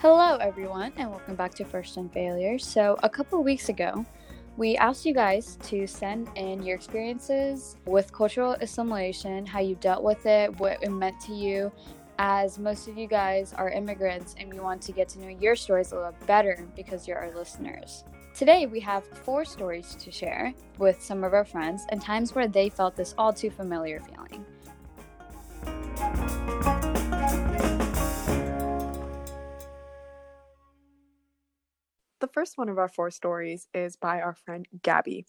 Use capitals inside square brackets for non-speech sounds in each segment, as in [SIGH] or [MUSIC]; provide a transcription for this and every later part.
Hello, everyone, and welcome back to First Time Failures. So, a couple weeks ago, we asked you guys to send in your experiences with cultural assimilation, how you dealt with it, what it meant to you, as most of you guys are immigrants and we want to get to know your stories a little better because you're our listeners. Today, we have four stories to share with some of our friends and times where they felt this all too familiar feeling. First one of our four stories is by our friend Gabby.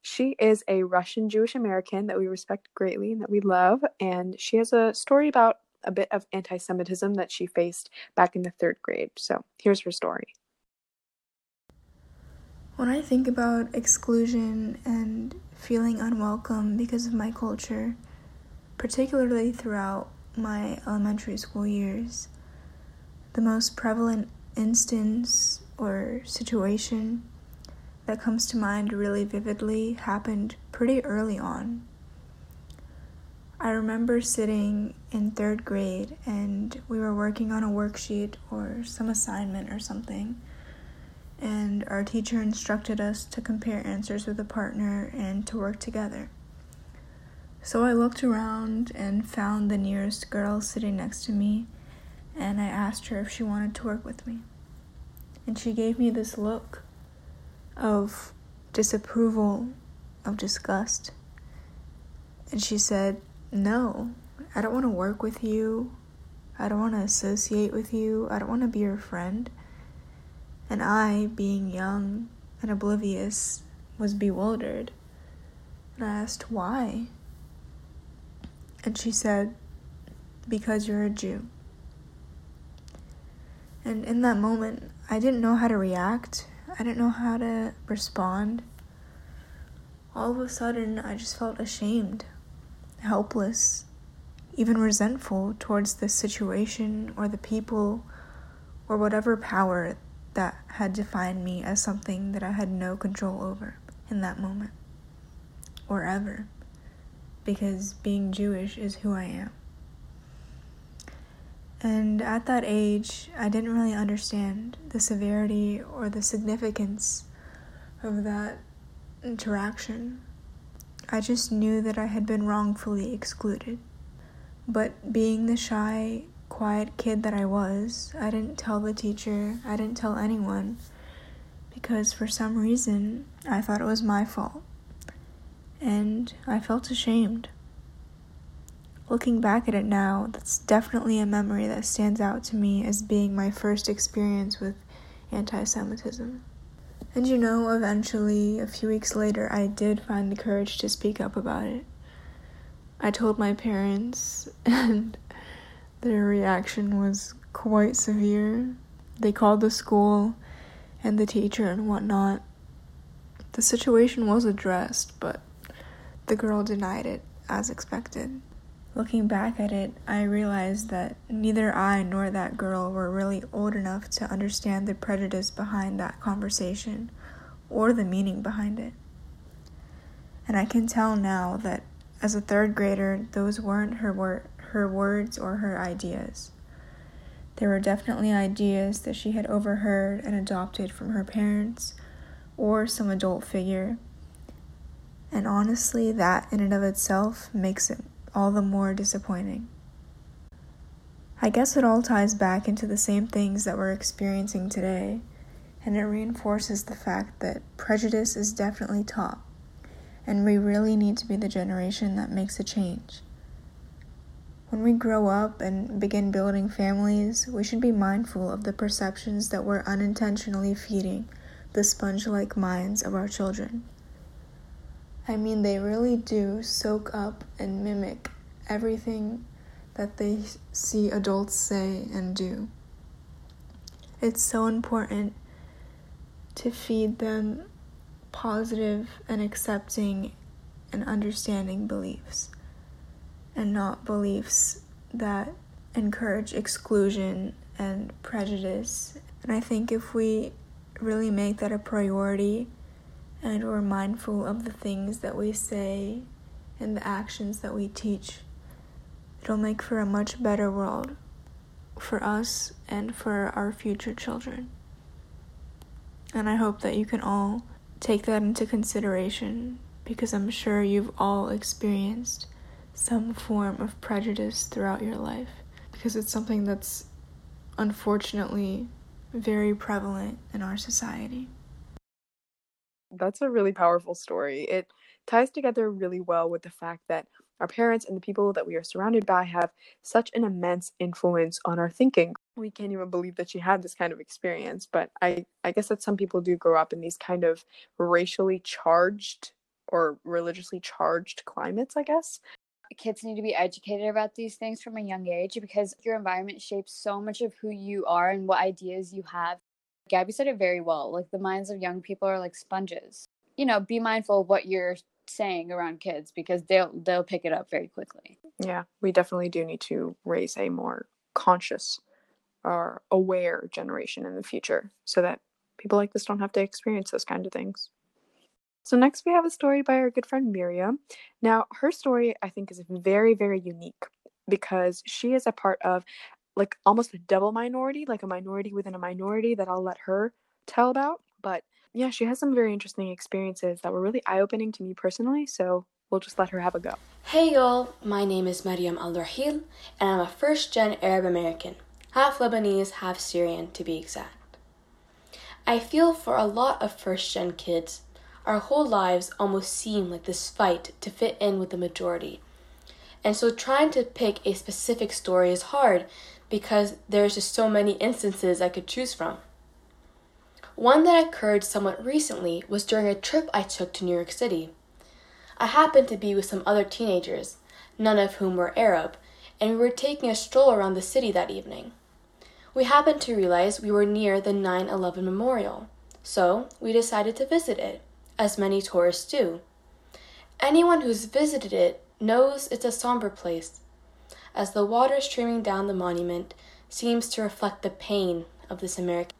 She is a Russian Jewish American that we respect greatly and that we love, and she has a story about a bit of anti Semitism that she faced back in the third grade. So here's her story. When I think about exclusion and feeling unwelcome because of my culture, particularly throughout my elementary school years, the most prevalent instance or situation that comes to mind really vividly happened pretty early on. I remember sitting in third grade and we were working on a worksheet or some assignment or something, and our teacher instructed us to compare answers with a partner and to work together. So I looked around and found the nearest girl sitting next to me, and I asked her if she wanted to work with me and she gave me this look of disapproval, of disgust. And she said, No, I don't want to work with you. I don't want to associate with you. I don't want to be your friend. And I, being young and oblivious, was bewildered. And I asked, Why? And she said, Because you're a Jew. And in that moment, I didn't know how to react. I didn't know how to respond. All of a sudden, I just felt ashamed, helpless, even resentful towards the situation or the people or whatever power that had defined me as something that I had no control over in that moment or ever. Because being Jewish is who I am. And at that age, I didn't really understand the severity or the significance of that interaction. I just knew that I had been wrongfully excluded. But being the shy, quiet kid that I was, I didn't tell the teacher, I didn't tell anyone, because for some reason I thought it was my fault. And I felt ashamed. Looking back at it now, that's definitely a memory that stands out to me as being my first experience with anti Semitism. And you know, eventually, a few weeks later, I did find the courage to speak up about it. I told my parents, [LAUGHS] and their reaction was quite severe. They called the school and the teacher and whatnot. The situation was addressed, but the girl denied it as expected. Looking back at it, I realized that neither I nor that girl were really old enough to understand the prejudice behind that conversation or the meaning behind it. And I can tell now that as a third grader, those weren't her, wor- her words or her ideas. There were definitely ideas that she had overheard and adopted from her parents or some adult figure. And honestly, that in and of itself makes it all the more disappointing. I guess it all ties back into the same things that we're experiencing today, and it reinforces the fact that prejudice is definitely taught, and we really need to be the generation that makes a change. When we grow up and begin building families, we should be mindful of the perceptions that we're unintentionally feeding the sponge like minds of our children. I mean, they really do soak up and mimic everything that they see adults say and do. It's so important to feed them positive and accepting and understanding beliefs and not beliefs that encourage exclusion and prejudice. And I think if we really make that a priority, and we're mindful of the things that we say and the actions that we teach, it'll make for a much better world. for us and for our future children. And I hope that you can all take that into consideration because I'm sure you've all experienced some form of prejudice throughout your life because it's something that's unfortunately very prevalent in our society. That's a really powerful story. It ties together really well with the fact that our parents and the people that we are surrounded by have such an immense influence on our thinking. We can't even believe that she had this kind of experience, but I, I guess that some people do grow up in these kind of racially charged or religiously charged climates, I guess. Kids need to be educated about these things from a young age because your environment shapes so much of who you are and what ideas you have. Gabby said it very well. Like the minds of young people are like sponges. You know, be mindful of what you're saying around kids because they'll they'll pick it up very quickly. Yeah, we definitely do need to raise a more conscious or aware generation in the future so that people like this don't have to experience those kind of things. So next we have a story by our good friend Miriam. Now, her story I think is very very unique because she is a part of like almost a double minority, like a minority within a minority that I'll let her tell about, but yeah, she has some very interesting experiences that were really eye opening to me personally, so we'll just let her have a go. Hey y'all, my name is Mariam Al Rahil, and I'm a first gen Arab American, half Lebanese, half Syrian to be exact. I feel for a lot of first gen kids, our whole lives almost seem like this fight to fit in with the majority. And so trying to pick a specific story is hard because there's just so many instances I could choose from. One that occurred somewhat recently was during a trip I took to New York City. I happened to be with some other teenagers, none of whom were Arab, and we were taking a stroll around the city that evening. We happened to realize we were near the 9 11 memorial, so we decided to visit it, as many tourists do. Anyone who's visited it knows it's a somber place, as the water streaming down the monument seems to reflect the pain of this American.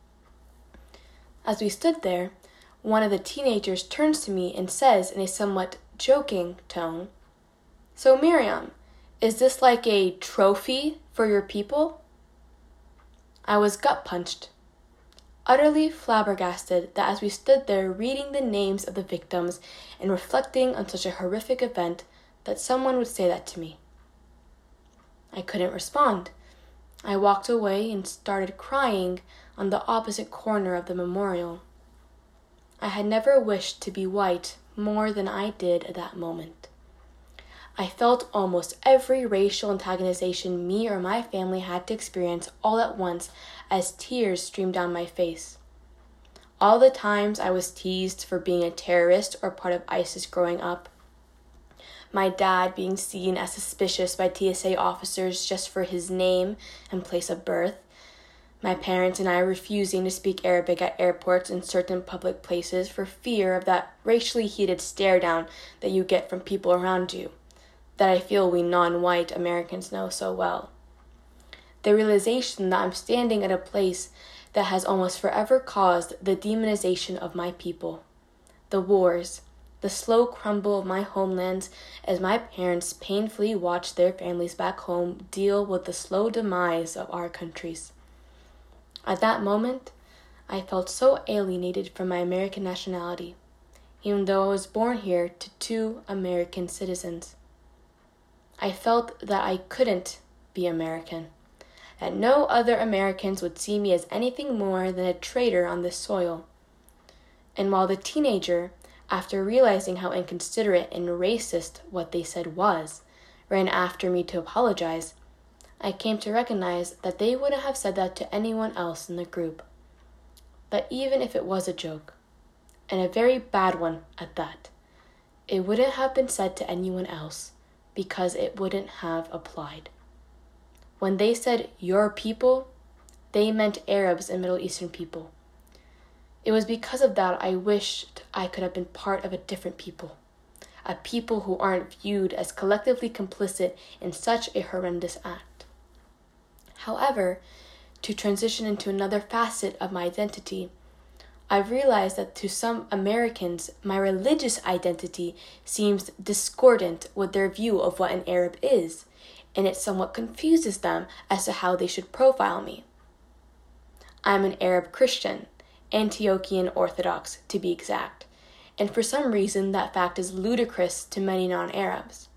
As we stood there, one of the teenagers turns to me and says in a somewhat joking tone, So, Miriam, is this like a trophy for your people? I was gut punched, utterly flabbergasted that as we stood there reading the names of the victims and reflecting on such a horrific event, that someone would say that to me. I couldn't respond. I walked away and started crying on the opposite corner of the memorial. I had never wished to be white more than I did at that moment. I felt almost every racial antagonization me or my family had to experience all at once as tears streamed down my face. All the times I was teased for being a terrorist or part of ISIS growing up, my dad being seen as suspicious by TSA officers just for his name and place of birth, my parents and I refusing to speak Arabic at airports and certain public places for fear of that racially heated stare down that you get from people around you, that I feel we non white Americans know so well. The realization that I'm standing at a place that has almost forever caused the demonization of my people, the wars, the slow crumble of my homelands as my parents painfully watched their families back home deal with the slow demise of our countries. At that moment, I felt so alienated from my American nationality, even though I was born here to two American citizens. I felt that I couldn't be American, that no other Americans would see me as anything more than a traitor on this soil. And while the teenager, after realizing how inconsiderate and racist what they said was, ran after me to apologize, I came to recognize that they wouldn't have said that to anyone else in the group. But even if it was a joke, and a very bad one at that, it wouldn't have been said to anyone else because it wouldn't have applied. When they said your people, they meant Arabs and Middle Eastern people. It was because of that I wished I could have been part of a different people, a people who aren't viewed as collectively complicit in such a horrendous act. However, to transition into another facet of my identity, I've realized that to some Americans, my religious identity seems discordant with their view of what an Arab is, and it somewhat confuses them as to how they should profile me. I'm an Arab Christian, Antiochian Orthodox to be exact, and for some reason that fact is ludicrous to many non Arabs.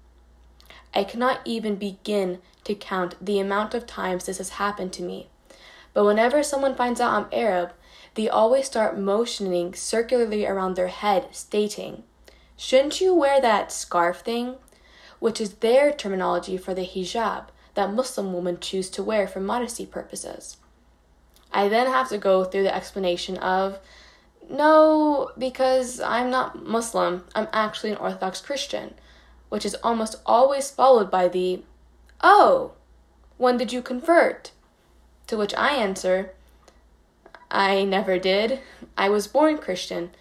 I cannot even begin to count the amount of times this has happened to me, but whenever someone finds out I'm Arab, they always start motioning circularly around their head, stating, Shouldn't you wear that scarf thing? Which is their terminology for the hijab that Muslim women choose to wear for modesty purposes. I then have to go through the explanation of, no, because I'm not Muslim, I'm actually an Orthodox Christian, which is almost always followed by the, oh, when did you convert? To which I answer, I never did. I was born Christian.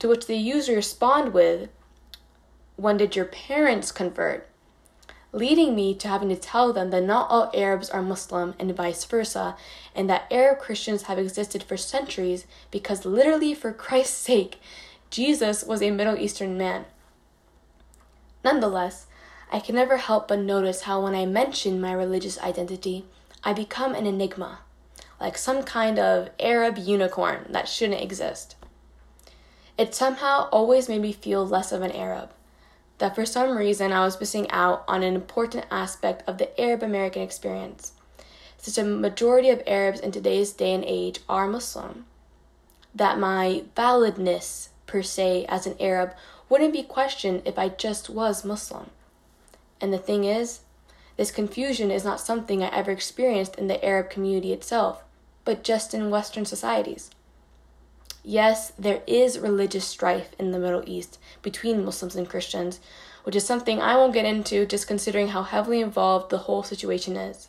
To which they usually respond with, When did your parents convert? Leading me to having to tell them that not all Arabs are Muslim and vice versa, and that Arab Christians have existed for centuries because, literally, for Christ's sake, Jesus was a Middle Eastern man. Nonetheless, I can never help but notice how when I mention my religious identity, I become an enigma like some kind of Arab unicorn that shouldn't exist. It somehow always made me feel less of an Arab. That for some reason I was missing out on an important aspect of the Arab American experience, since a majority of Arabs in today's day and age are Muslim. That my validness, per se, as an Arab wouldn't be questioned if I just was Muslim. And the thing is, this confusion is not something I ever experienced in the Arab community itself, but just in Western societies. Yes, there is religious strife in the Middle East between Muslims and Christians, which is something I won't get into just considering how heavily involved the whole situation is.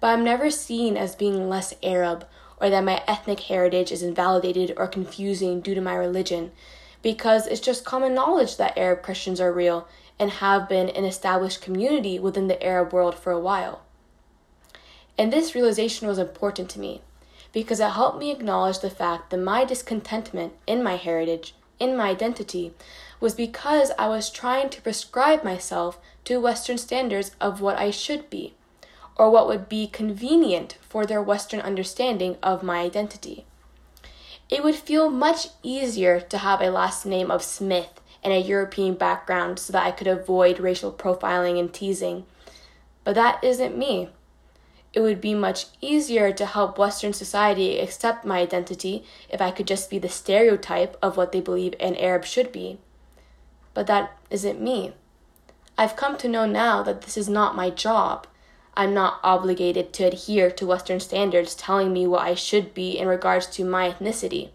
But I'm never seen as being less Arab or that my ethnic heritage is invalidated or confusing due to my religion, because it's just common knowledge that Arab Christians are real and have been an established community within the Arab world for a while. And this realization was important to me because it helped me acknowledge the fact that my discontentment in my heritage, in my identity, was because I was trying to prescribe myself to Western standards of what I should be, or what would be convenient for their Western understanding of my identity. It would feel much easier to have a last name of Smith and a European background so that I could avoid racial profiling and teasing. But that isn't me. It would be much easier to help Western society accept my identity if I could just be the stereotype of what they believe an Arab should be. But that isn't me. I've come to know now that this is not my job. I'm not obligated to adhere to Western standards telling me what I should be in regards to my ethnicity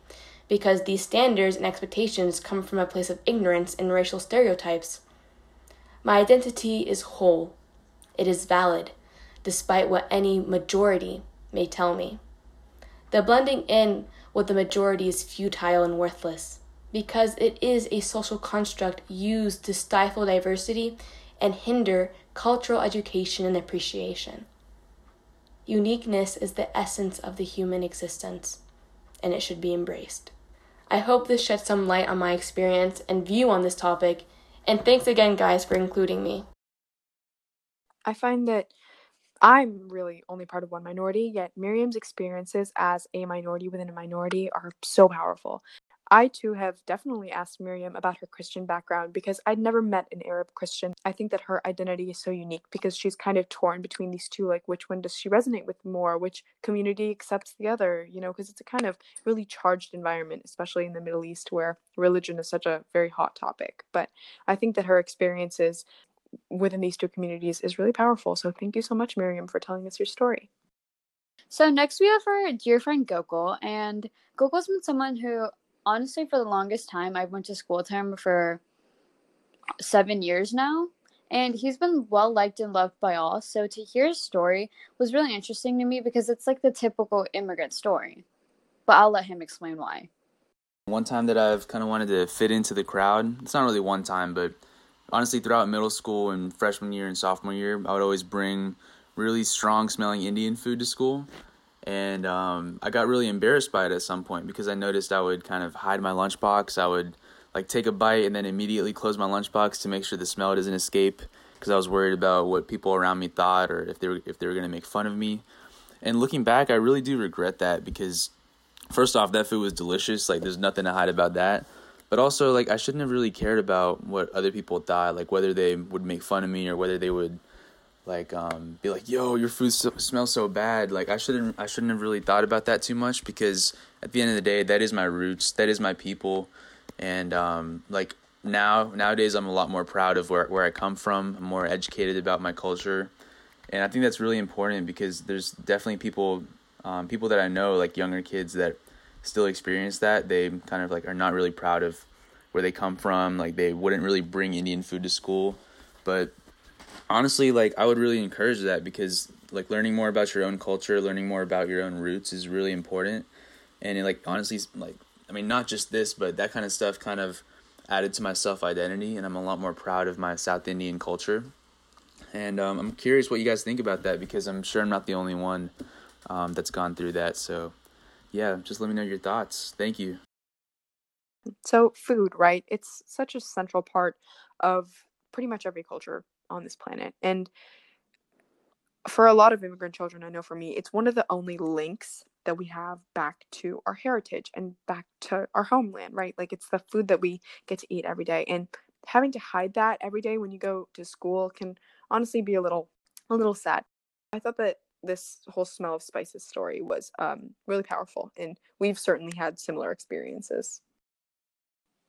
because these standards and expectations come from a place of ignorance and racial stereotypes. My identity is whole, it is valid, despite what any majority may tell me. The blending in with the majority is futile and worthless because it is a social construct used to stifle diversity and hinder cultural education and appreciation. Uniqueness is the essence of the human existence, and it should be embraced. I hope this sheds some light on my experience and view on this topic, and thanks again, guys, for including me. I find that I'm really only part of one minority, yet Miriam's experiences as a minority within a minority are so powerful. I too have definitely asked Miriam about her Christian background because I'd never met an Arab Christian. I think that her identity is so unique because she's kind of torn between these two like which one does she resonate with more, which community accepts the other, you know, because it's a kind of really charged environment, especially in the Middle East where religion is such a very hot topic. But I think that her experiences within these two communities is really powerful. So thank you so much, Miriam, for telling us your story. So next we have our dear friend Gokul, and Gokul's been someone who honestly, for the longest time, I've went to school with him for seven years now, and he's been well liked and loved by all. So to hear his story was really interesting to me because it's like the typical immigrant story. But I'll let him explain why. One time that I've kind of wanted to fit into the crowd, it's not really one time, but honestly, throughout middle school and freshman year and sophomore year, I would always bring really strong smelling Indian food to school and um, I got really embarrassed by it at some point because I noticed I would kind of hide my lunchbox. I would like take a bite and then immediately close my lunchbox to make sure the smell doesn't escape. because I was worried about what people around me thought or if they were if they were gonna make fun of me. And looking back, I really do regret that because first off, that food was delicious. Like there's nothing to hide about that. But also, like I shouldn't have really cared about what other people thought, like whether they would make fun of me or whether they would like um, be like, "Yo, your food so, smells so bad." Like I shouldn't I shouldn't have really thought about that too much because at the end of the day, that is my roots, that is my people, and um, like now nowadays I'm a lot more proud of where where I come from. I'm more educated about my culture, and I think that's really important because there's definitely people um, people that I know like younger kids that still experience that. They kind of like are not really proud of where they come from. Like they wouldn't really bring Indian food to school, but honestly, like I would really encourage that because like learning more about your own culture, learning more about your own roots is really important. And it, like honestly, like I mean, not just this, but that kind of stuff kind of added to my self identity, and I'm a lot more proud of my South Indian culture. And um, I'm curious what you guys think about that because I'm sure I'm not the only one um, that's gone through that. So, yeah, just let me know your thoughts. Thank you. So, food, right? It's such a central part of pretty much every culture on this planet. And for a lot of immigrant children, I know for me, it's one of the only links that we have back to our heritage and back to our homeland, right? Like it's the food that we get to eat every day. And having to hide that every day when you go to school can honestly be a little a little sad. I thought that this whole smell of spices story was um, really powerful, and we've certainly had similar experiences.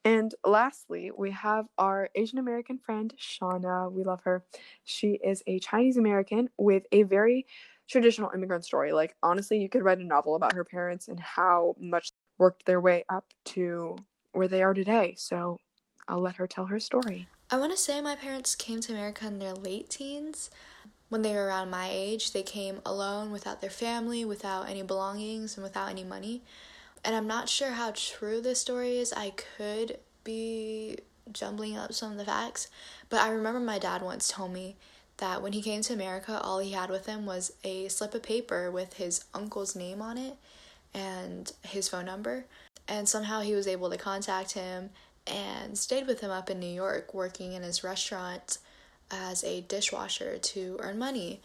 And lastly, we have our Asian American friend, Shauna. We love her. She is a Chinese American with a very traditional immigrant story. Like, honestly, you could write a novel about her parents and how much worked their way up to where they are today. So I'll let her tell her story. I want to say my parents came to America in their late teens. When they were around my age, they came alone without their family, without any belongings, and without any money and I'm not sure how true this story is. I could be jumbling up some of the facts, but I remember my dad once told me that when he came to America, all he had with him was a slip of paper with his uncle's name on it and his phone number. And somehow he was able to contact him and stayed with him up in New York, working in his restaurant as a dishwasher to earn money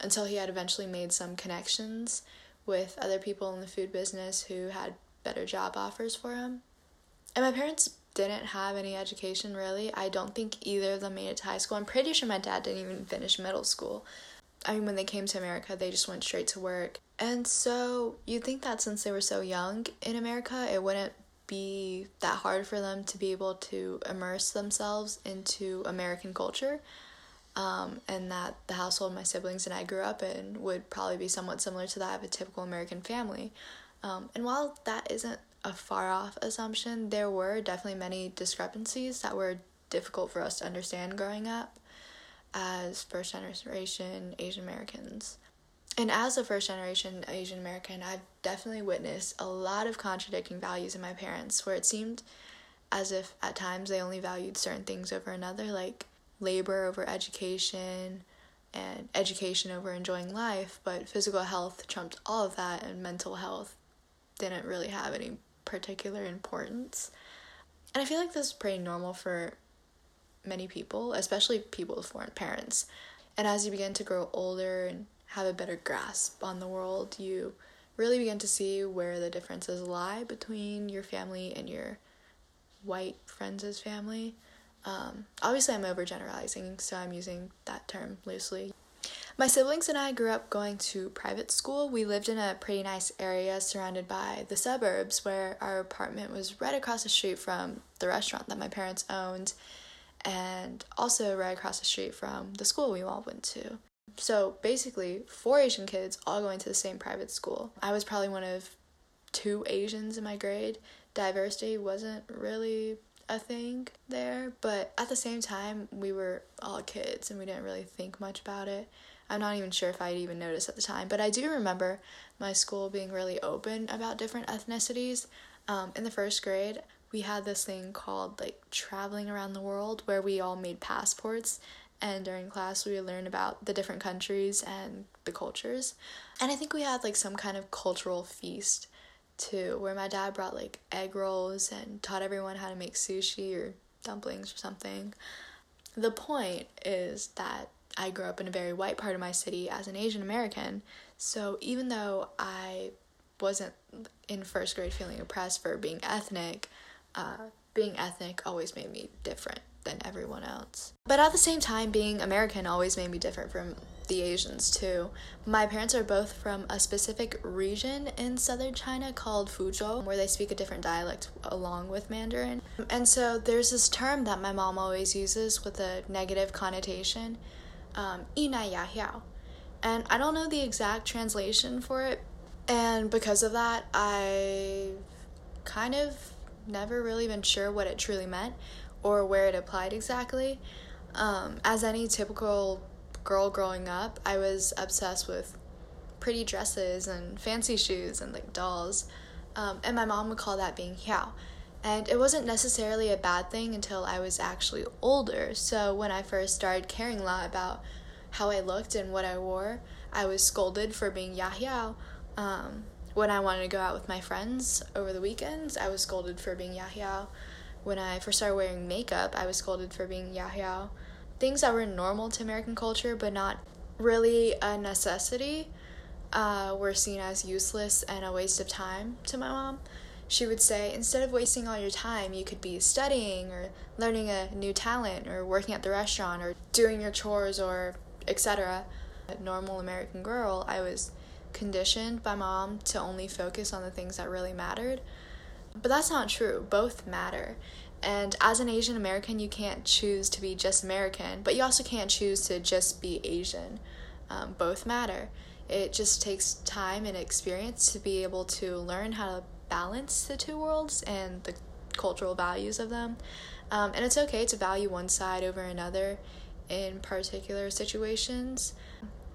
until he had eventually made some connections with other people in the food business who had better job offers for him. And my parents didn't have any education really. I don't think either of them made it to high school. I'm pretty sure my dad didn't even finish middle school. I mean, when they came to America, they just went straight to work. And so you'd think that since they were so young in America, it wouldn't be that hard for them to be able to immerse themselves into American culture um, and that the household my siblings and I grew up in would probably be somewhat similar to that of a typical American family. Um, and while that isn't a far off assumption, there were definitely many discrepancies that were difficult for us to understand growing up as first generation Asian Americans. And as a first generation Asian American, I've definitely witnessed a lot of contradicting values in my parents where it seemed as if at times they only valued certain things over another, like labor over education and education over enjoying life, but physical health trumped all of that, and mental health didn't really have any particular importance. And I feel like this is pretty normal for many people, especially people with foreign parents. And as you begin to grow older and have a better grasp on the world, you really begin to see where the differences lie between your family and your white friends' family. Um, obviously, I'm overgeneralizing, so I'm using that term loosely. My siblings and I grew up going to private school. We lived in a pretty nice area surrounded by the suburbs where our apartment was right across the street from the restaurant that my parents owned and also right across the street from the school we all went to. So basically, four Asian kids all going to the same private school. I was probably one of two Asians in my grade. Diversity wasn't really a thing there, but at the same time, we were all kids and we didn't really think much about it. I'm not even sure if I'd even noticed at the time, but I do remember my school being really open about different ethnicities. Um, in the first grade, we had this thing called like traveling around the world where we all made passports and during class we would learn about the different countries and the cultures. And I think we had like some kind of cultural feast too, where my dad brought like egg rolls and taught everyone how to make sushi or dumplings or something. The point is that I grew up in a very white part of my city as an Asian American. So even though I wasn't in first grade feeling oppressed for being ethnic, uh, being ethnic always made me different than everyone else. But at the same time, being American always made me different from the Asians too. My parents are both from a specific region in southern China called Fuzhou, where they speak a different dialect along with Mandarin. And so there's this term that my mom always uses with a negative connotation, um, and I don't know the exact translation for it. And because of that, I kind of never really been sure what it truly meant or where it applied exactly. Um, as any typical girl growing up, I was obsessed with pretty dresses and fancy shoes and like dolls. Um, and my mom would call that being hiao. And it wasn't necessarily a bad thing until I was actually older. So when I first started caring a lot about how I looked and what I wore, I was scolded for being yahiao. Um, when I wanted to go out with my friends over the weekends, I was scolded for being yahiao. When I first started wearing makeup, I was scolded for being yahiao things that were normal to American culture but not really a necessity uh, were seen as useless and a waste of time to my mom. She would say, instead of wasting all your time, you could be studying or learning a new talent or working at the restaurant or doing your chores or etc. A normal American girl, I was conditioned by mom to only focus on the things that really mattered. But that's not true. Both matter. And as an Asian American, you can't choose to be just American, but you also can't choose to just be Asian. Um, both matter. It just takes time and experience to be able to learn how to balance the two worlds and the cultural values of them. Um, and it's okay to value one side over another in particular situations.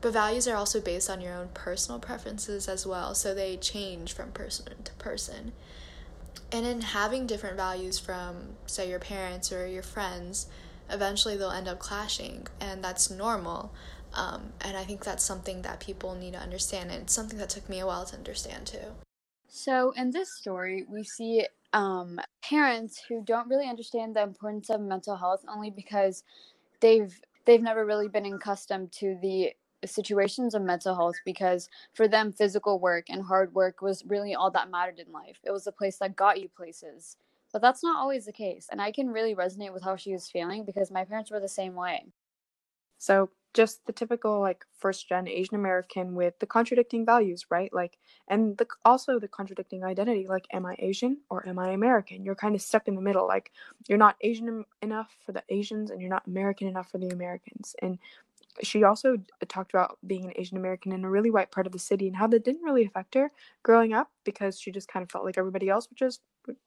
But values are also based on your own personal preferences as well, so they change from person to person and in having different values from say your parents or your friends eventually they'll end up clashing and that's normal. Um, and i think that's something that people need to understand and it's something that took me a while to understand too. So in this story we see um, parents who don't really understand the importance of mental health only because they've they've never really been accustomed to the situations of mental health because for them physical work and hard work was really all that mattered in life. It was the place that got you places. But that's not always the case and i can really resonate with how she was feeling because my parents were the same way. So just the typical like first gen asian american with the contradicting values right? Like and the, also the contradicting identity like am i asian or am i american? You're kind of stuck in the middle like you're not asian enough for the asians and you're not american enough for the americans. And she also talked about being an Asian American in a really white part of the city and how that didn't really affect her growing up because she just kind of felt like everybody else, which is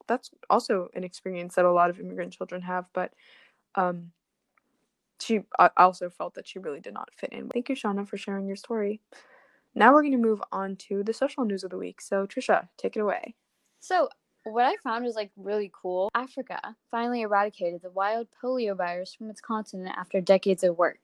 that's also an experience that a lot of immigrant children have. But um, she also felt that she really did not fit in. Thank you, Shauna, for sharing your story. Now we're going to move on to the social news of the week. So, Trisha, take it away. So, what I found was like really cool. Africa finally eradicated the wild polio virus from its continent after decades of work.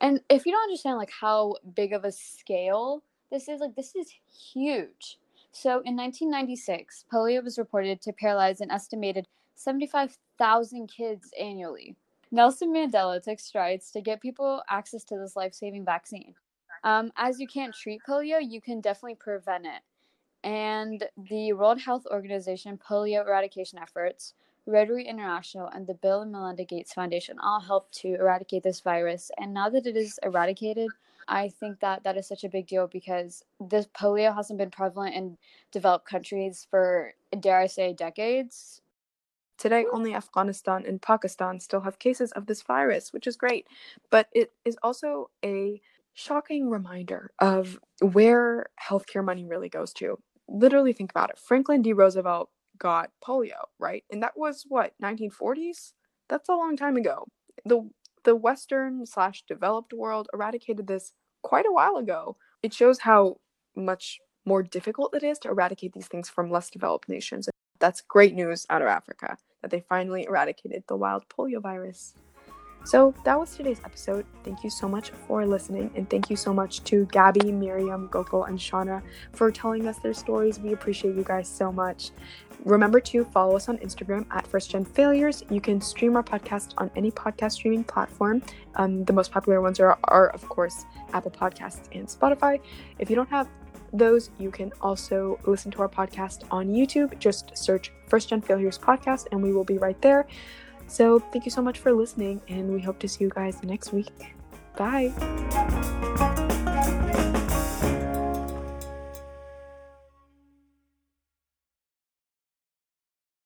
And if you don't understand like how big of a scale this is, like this is huge. So in 1996, polio was reported to paralyze an estimated 75,000 kids annually. Nelson Mandela took strides to get people access to this life saving vaccine. Um, as you can't treat polio, you can definitely prevent it. And the World Health Organization polio eradication efforts Rotary International, and the Bill and Melinda Gates Foundation all helped to eradicate this virus. And now that it is eradicated, I think that that is such a big deal because this polio hasn't been prevalent in developed countries for, dare I say, decades. Today, only Afghanistan and Pakistan still have cases of this virus, which is great. But it is also a shocking reminder of where healthcare money really goes to. Literally, think about it. Franklin D. Roosevelt got polio, right? And that was what 1940s. That's a long time ago. the The Western slash developed world eradicated this quite a while ago. It shows how much more difficult it is to eradicate these things from less developed nations. That's great news out of Africa that they finally eradicated the wild polio virus. So that was today's episode. Thank you so much for listening, and thank you so much to Gabby, Miriam, Gokul, and Shauna for telling us their stories. We appreciate you guys so much. Remember to follow us on Instagram at First Gen Failures. You can stream our podcast on any podcast streaming platform. Um, the most popular ones are, are, of course, Apple Podcasts and Spotify. If you don't have those, you can also listen to our podcast on YouTube. Just search First Gen Failures Podcast, and we will be right there. So, thank you so much for listening, and we hope to see you guys next week. Bye.